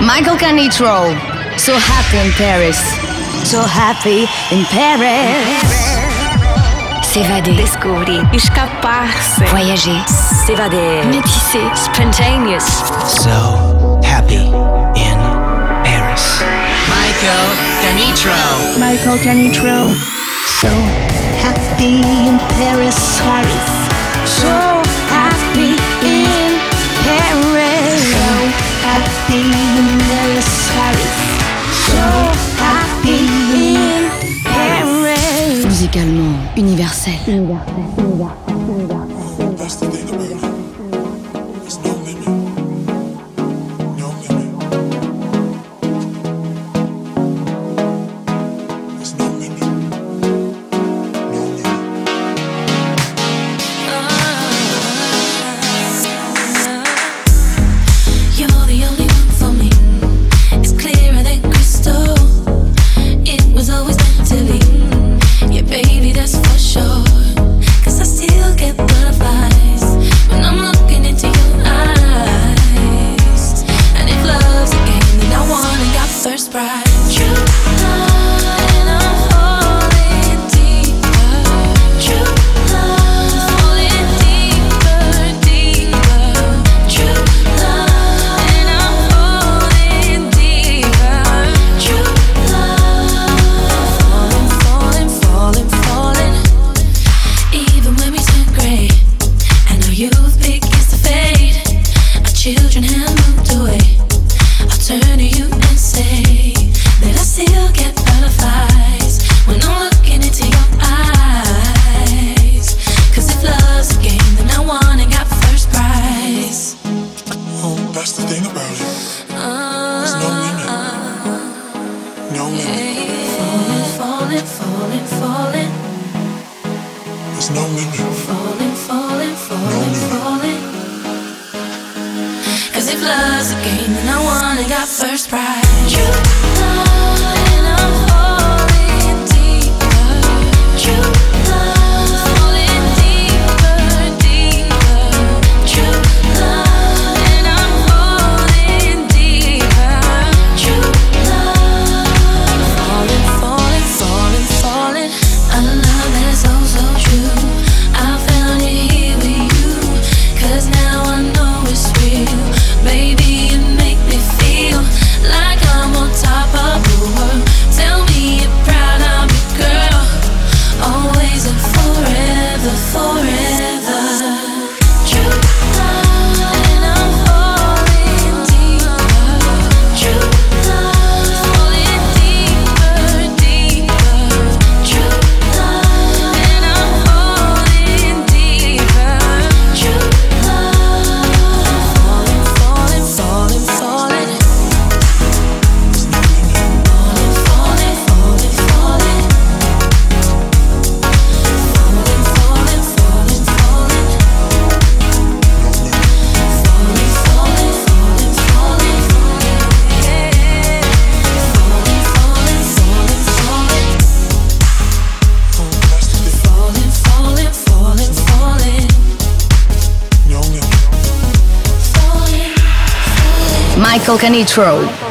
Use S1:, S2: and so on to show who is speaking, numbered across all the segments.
S1: Michael Canitrot. So happy in Paris.
S2: So happy in Paris.
S1: S'évader.
S2: Découvrir.
S1: Escaparse.
S2: Voyager. S'évader.
S1: Métisser.
S2: Spontaneous.
S3: So happy in Paris.
S4: Michael Canitrot.
S1: Michael Canitrot.
S2: So happy in Paris. Paris. So Musicalement universel. Michael Canitrot.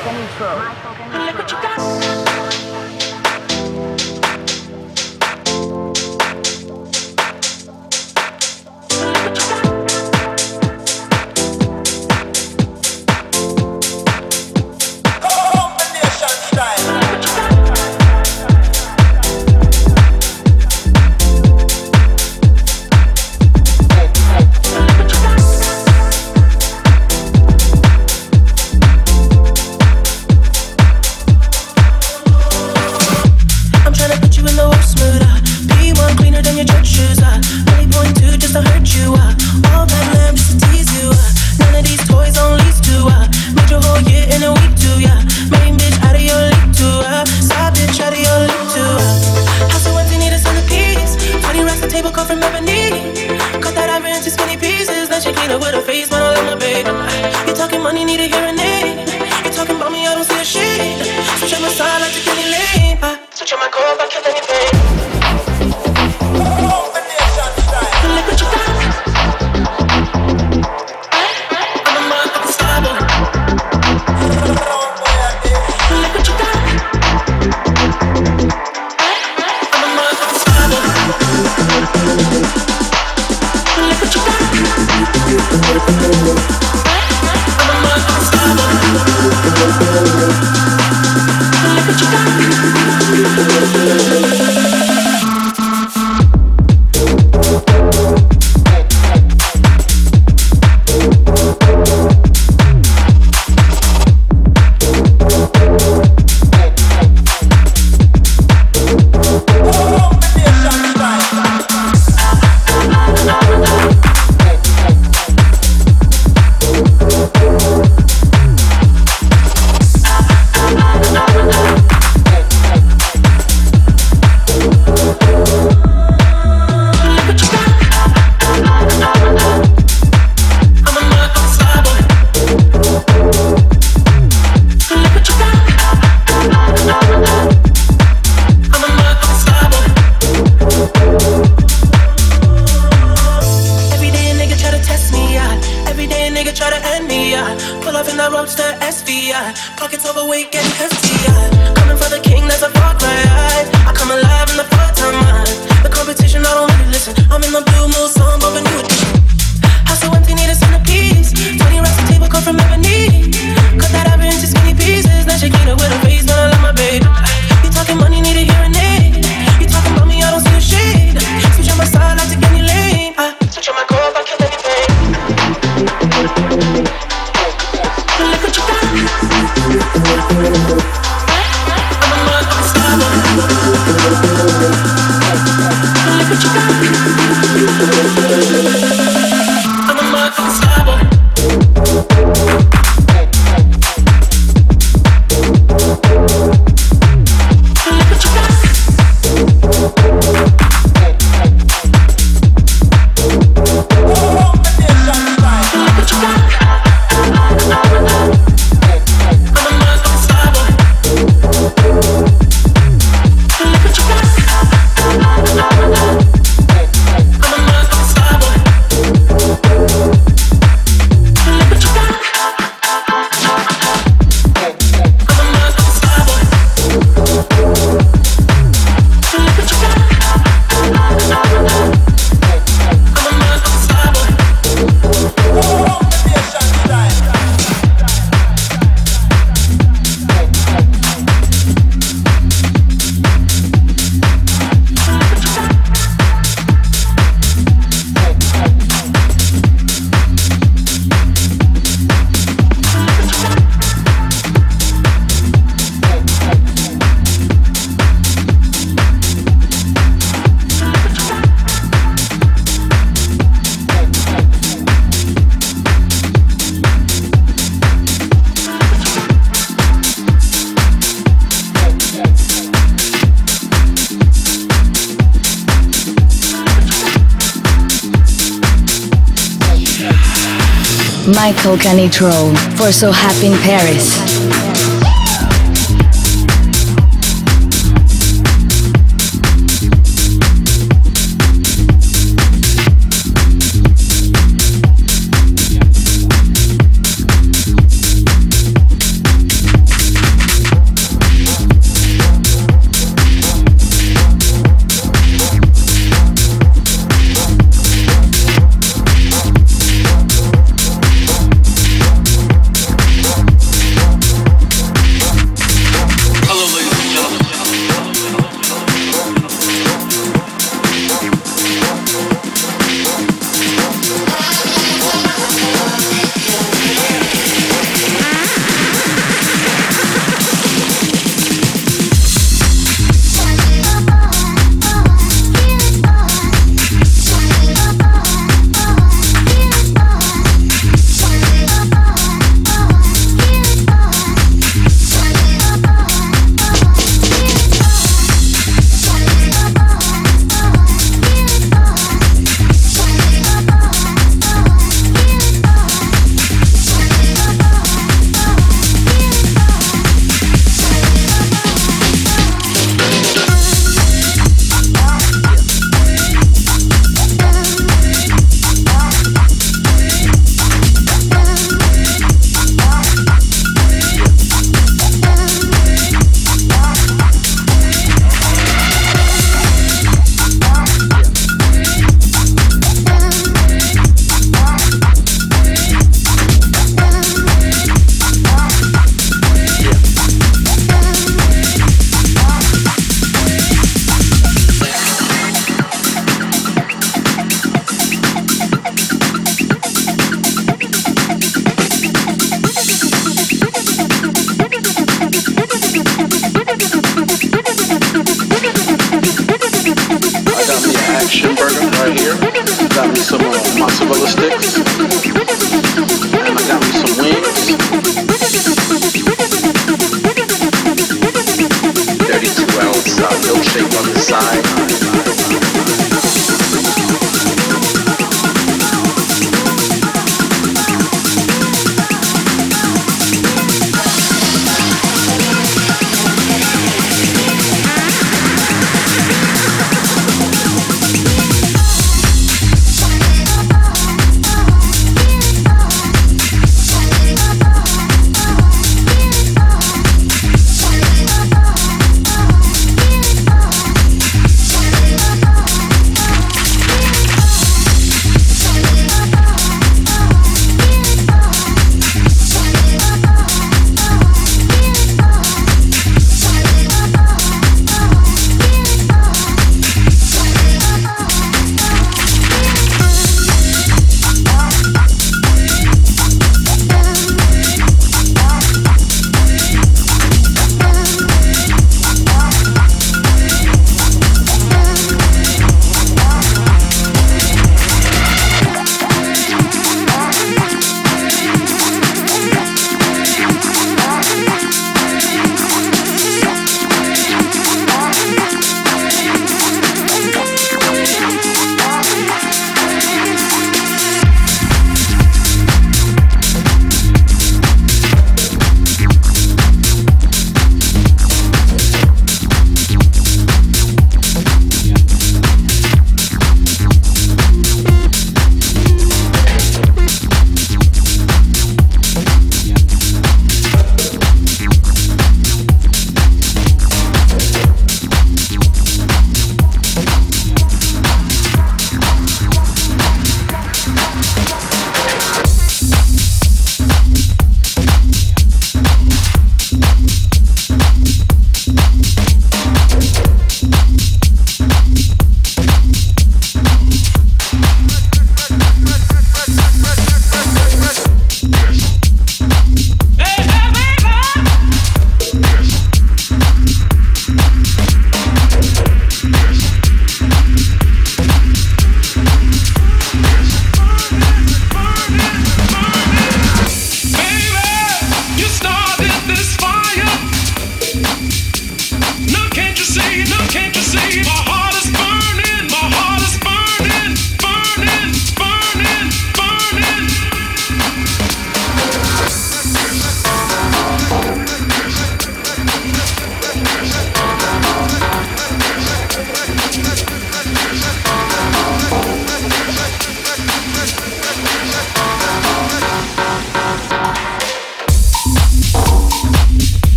S2: Michael Canitrot for So Happy in Paris.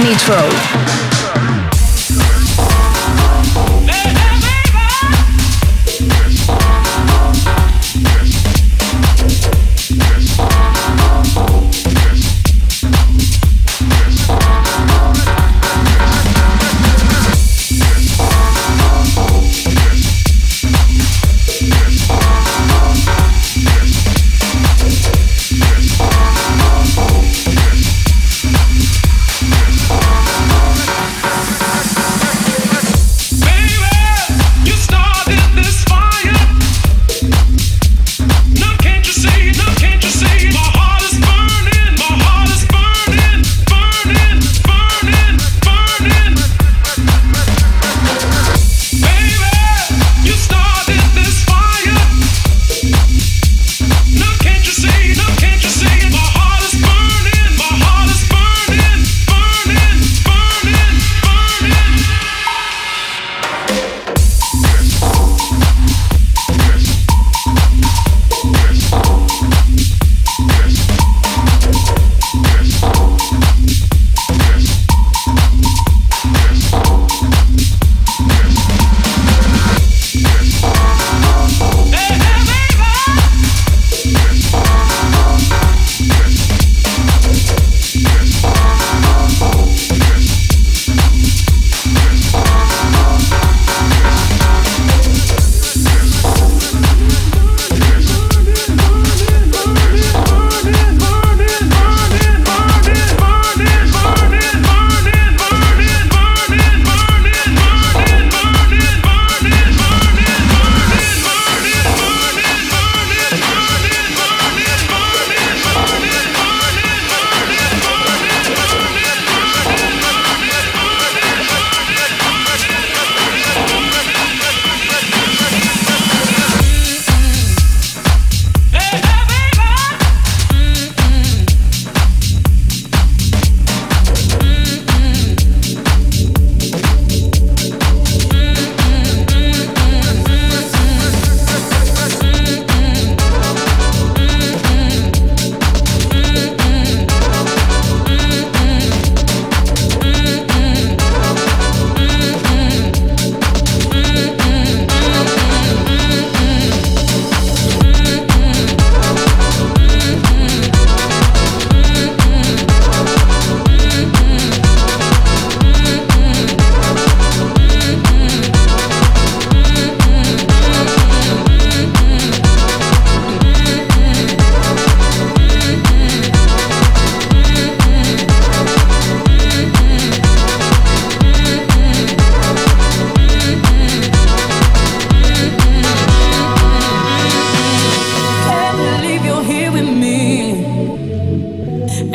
S5: Nitro.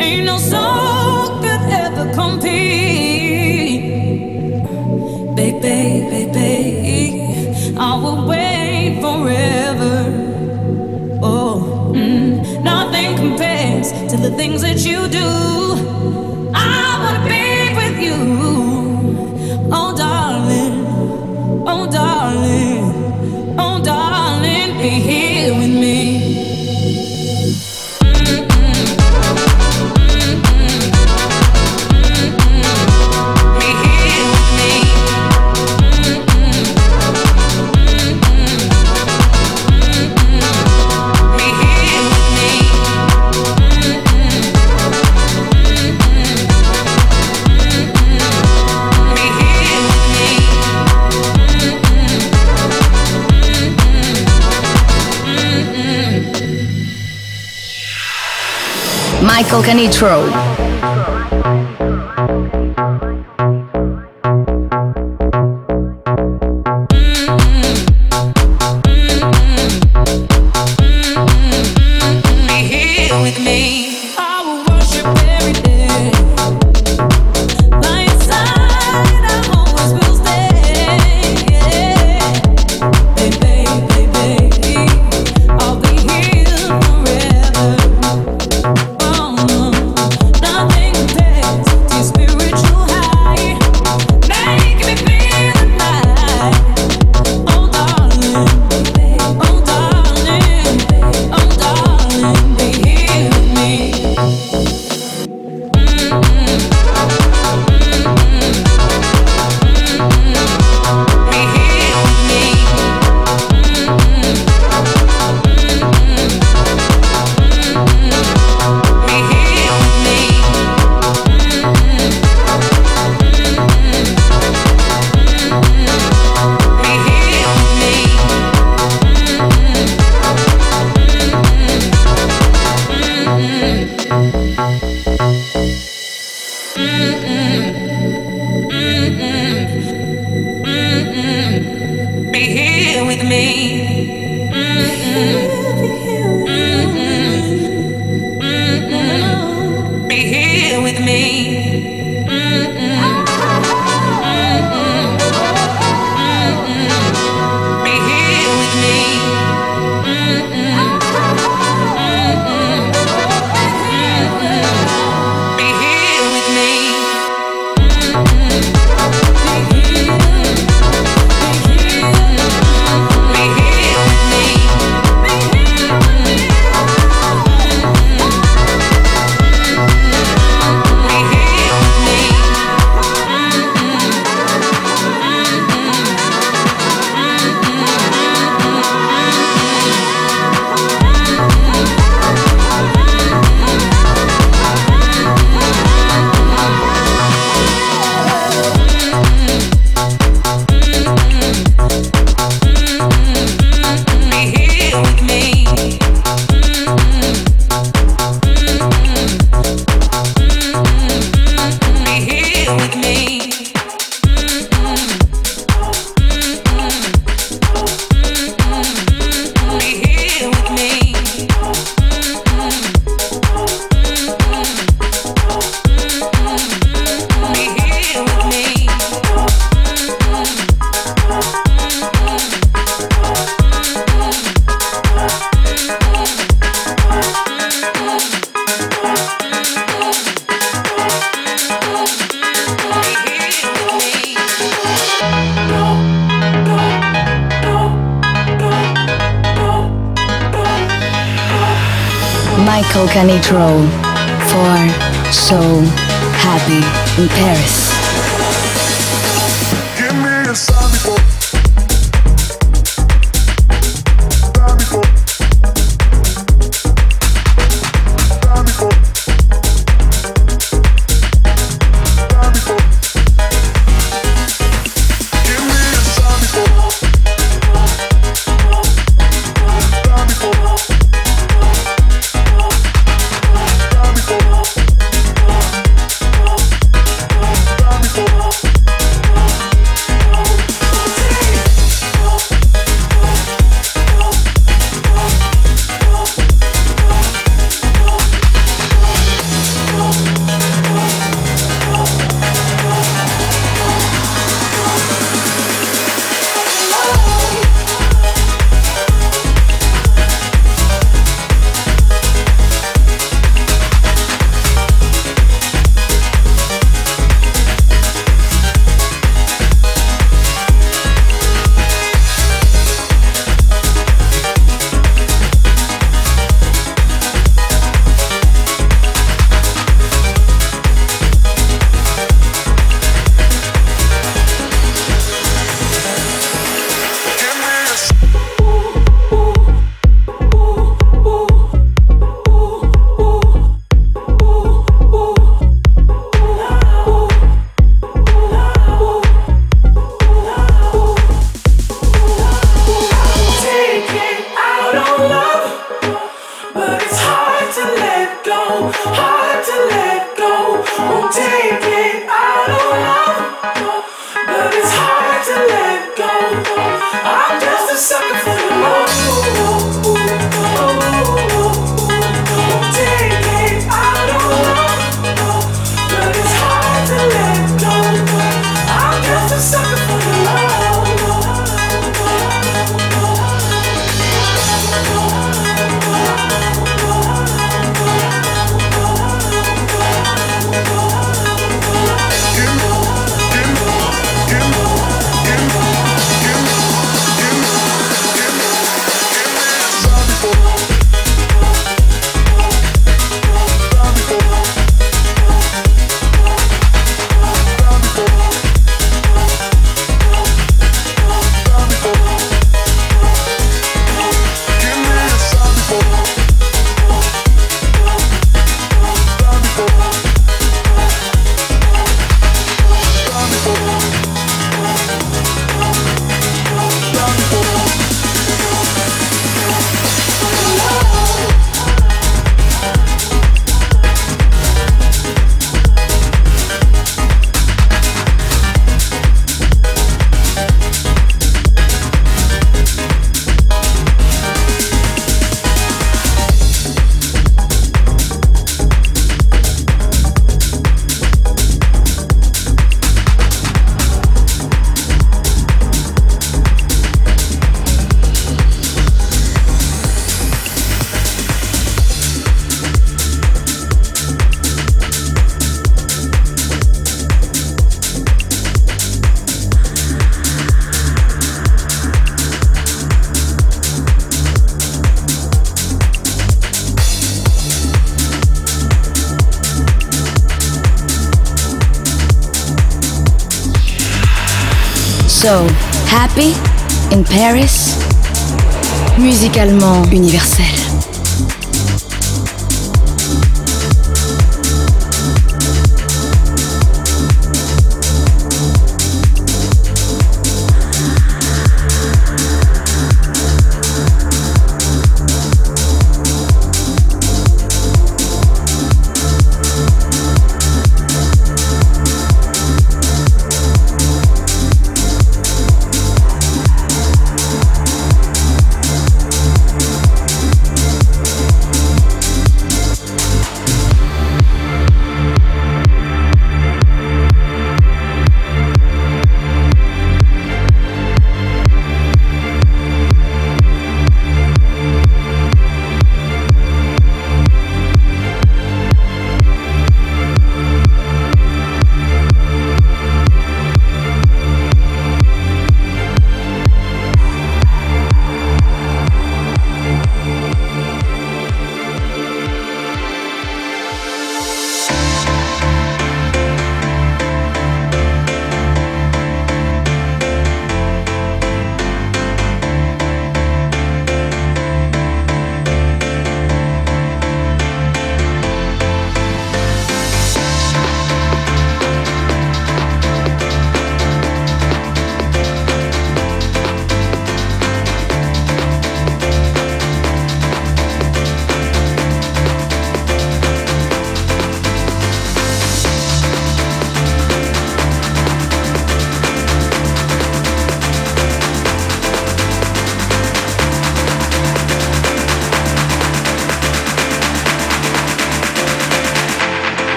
S5: Ain't no
S6: song could ever compete. Baby, baby, baby, I will wait forever.
S5: Oh,
S7: mm. nothing compares to the things that you do.
S1: Michael
S8: Calcanitro.
S1: Canitrot
S9: for So Happy in Paris.
S10: Happy in Paris. Musicalement universel.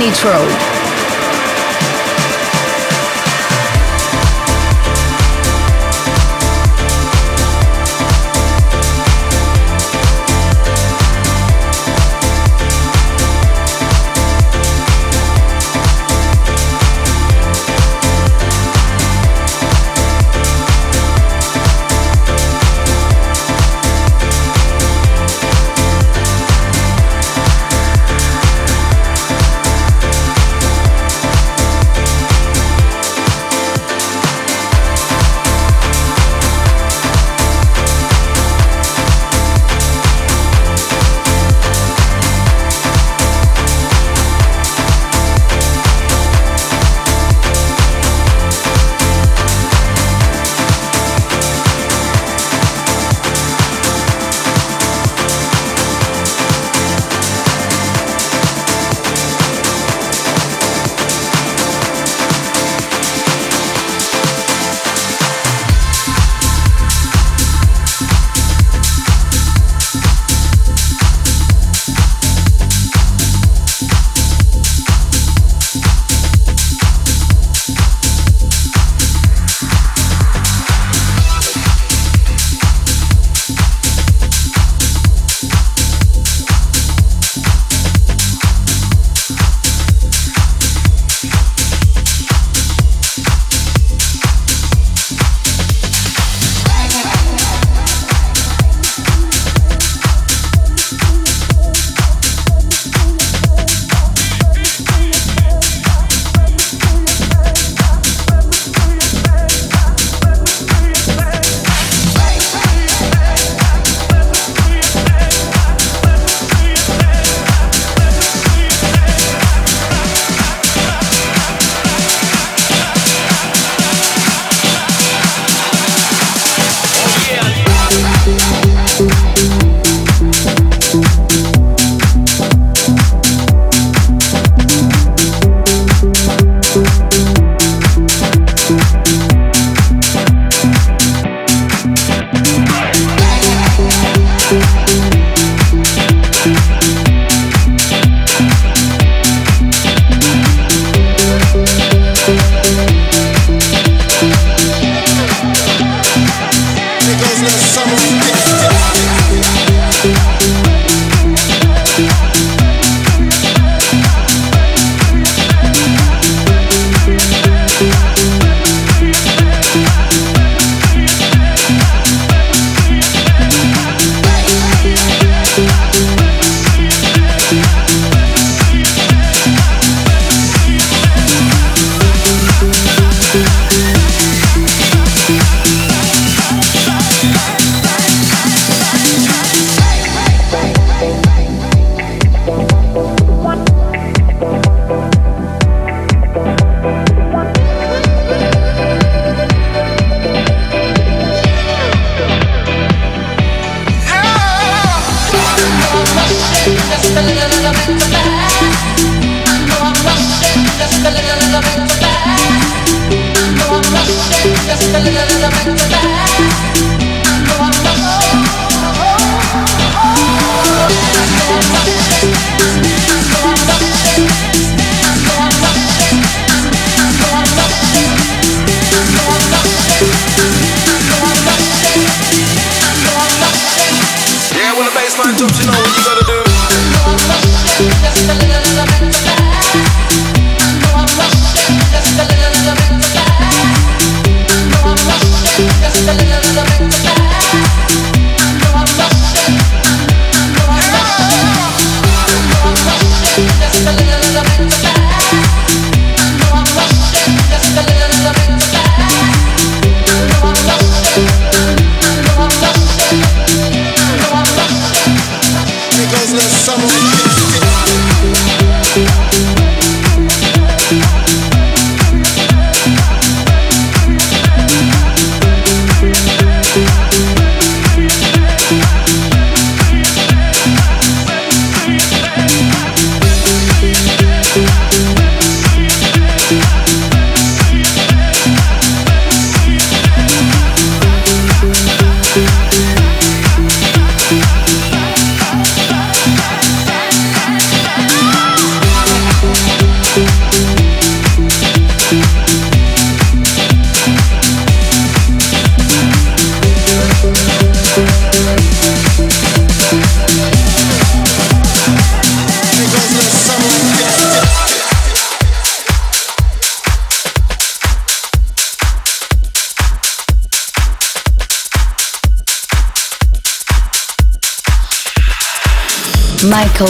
S10: Michael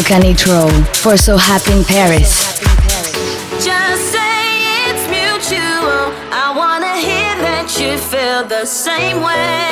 S1: Volcanitro for So Happy in Paris.
S6: Just say it's mutual. I wanna hear that you feel the same way.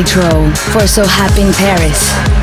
S11: Canitrot. For So Happy in Paris.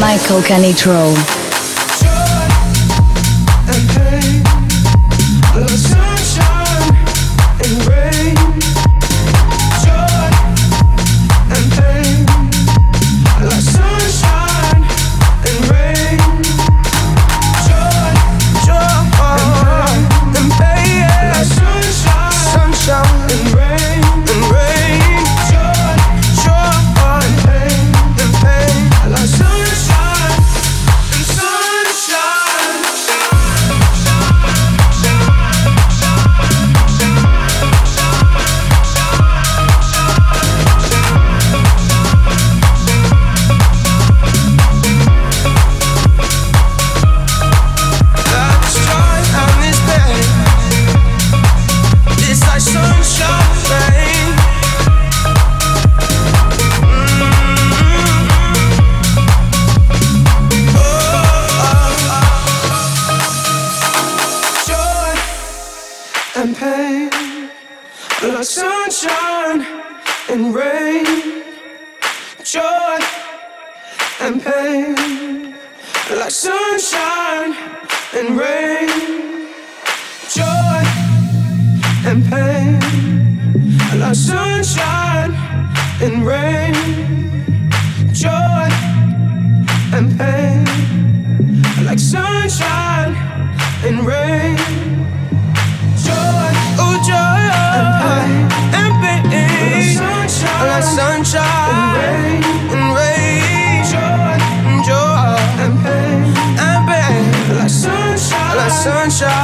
S1: Michael Canitrot.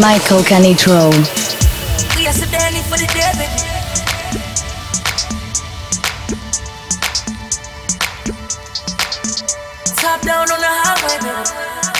S1: Michael
S12: debit. Top down on the highway, baby.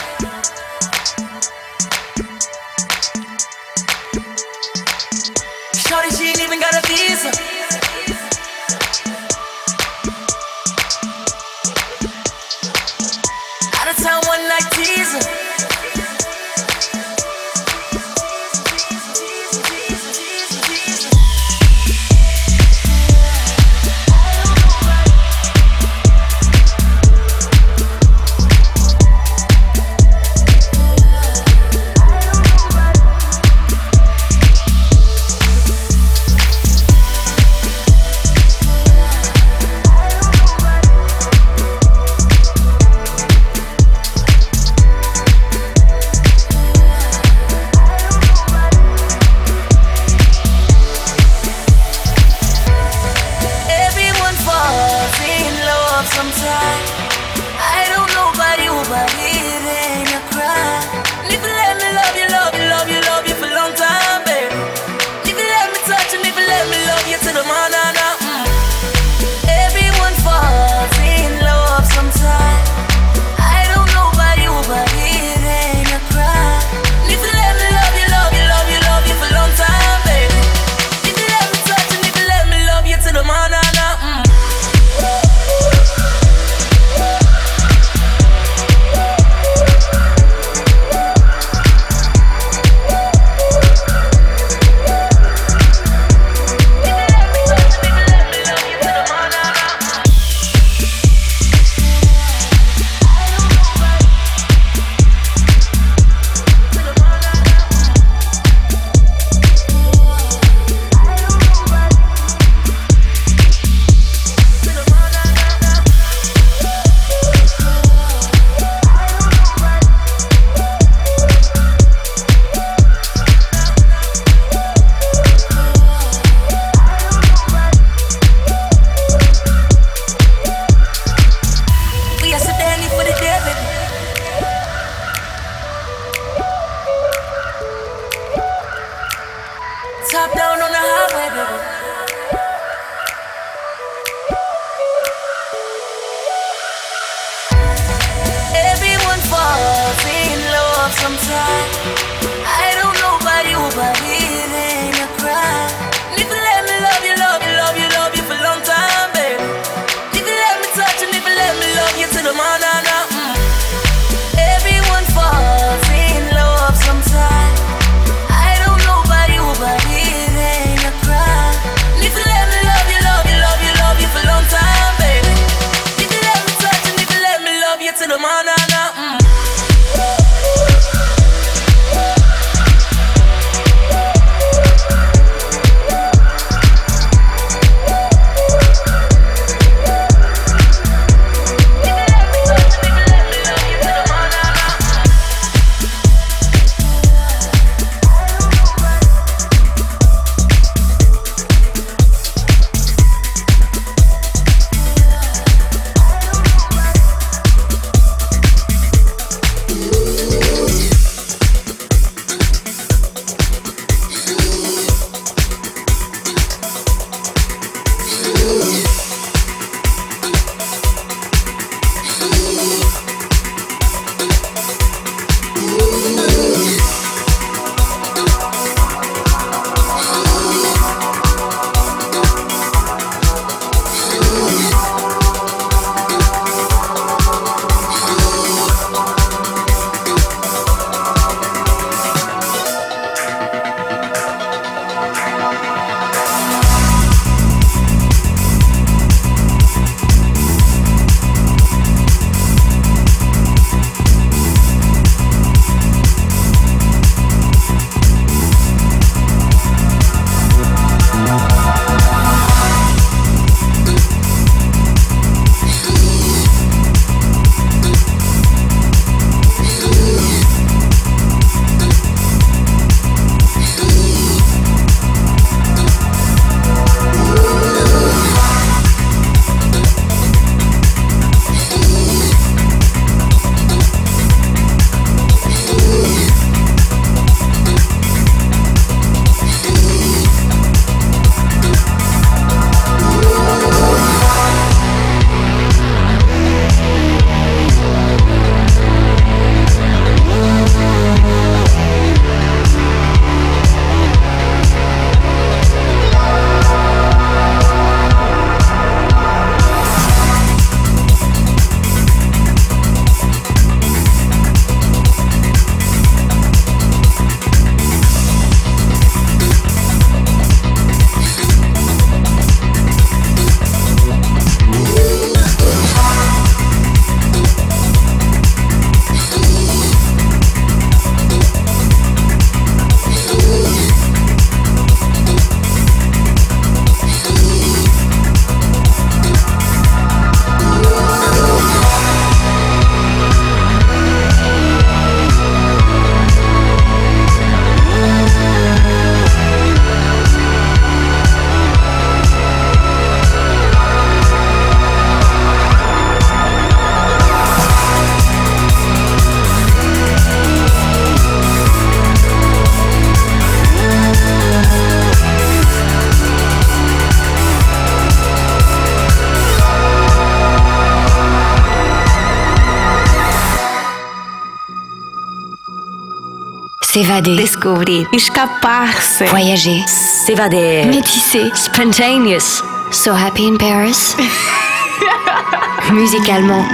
S13: s'évader,
S6: découvrir, escaparse,
S13: voyager,
S6: s'évader,
S13: métisser,
S6: spontaneous,
S13: so happy in Paris, musicalement,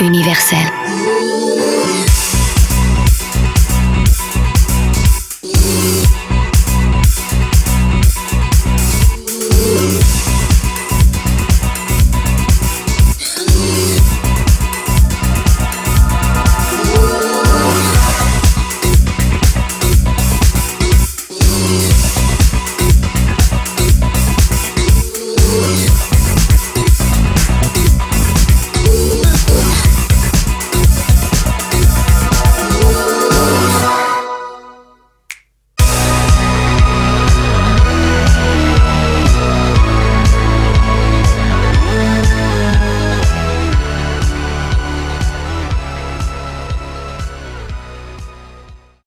S13: universel.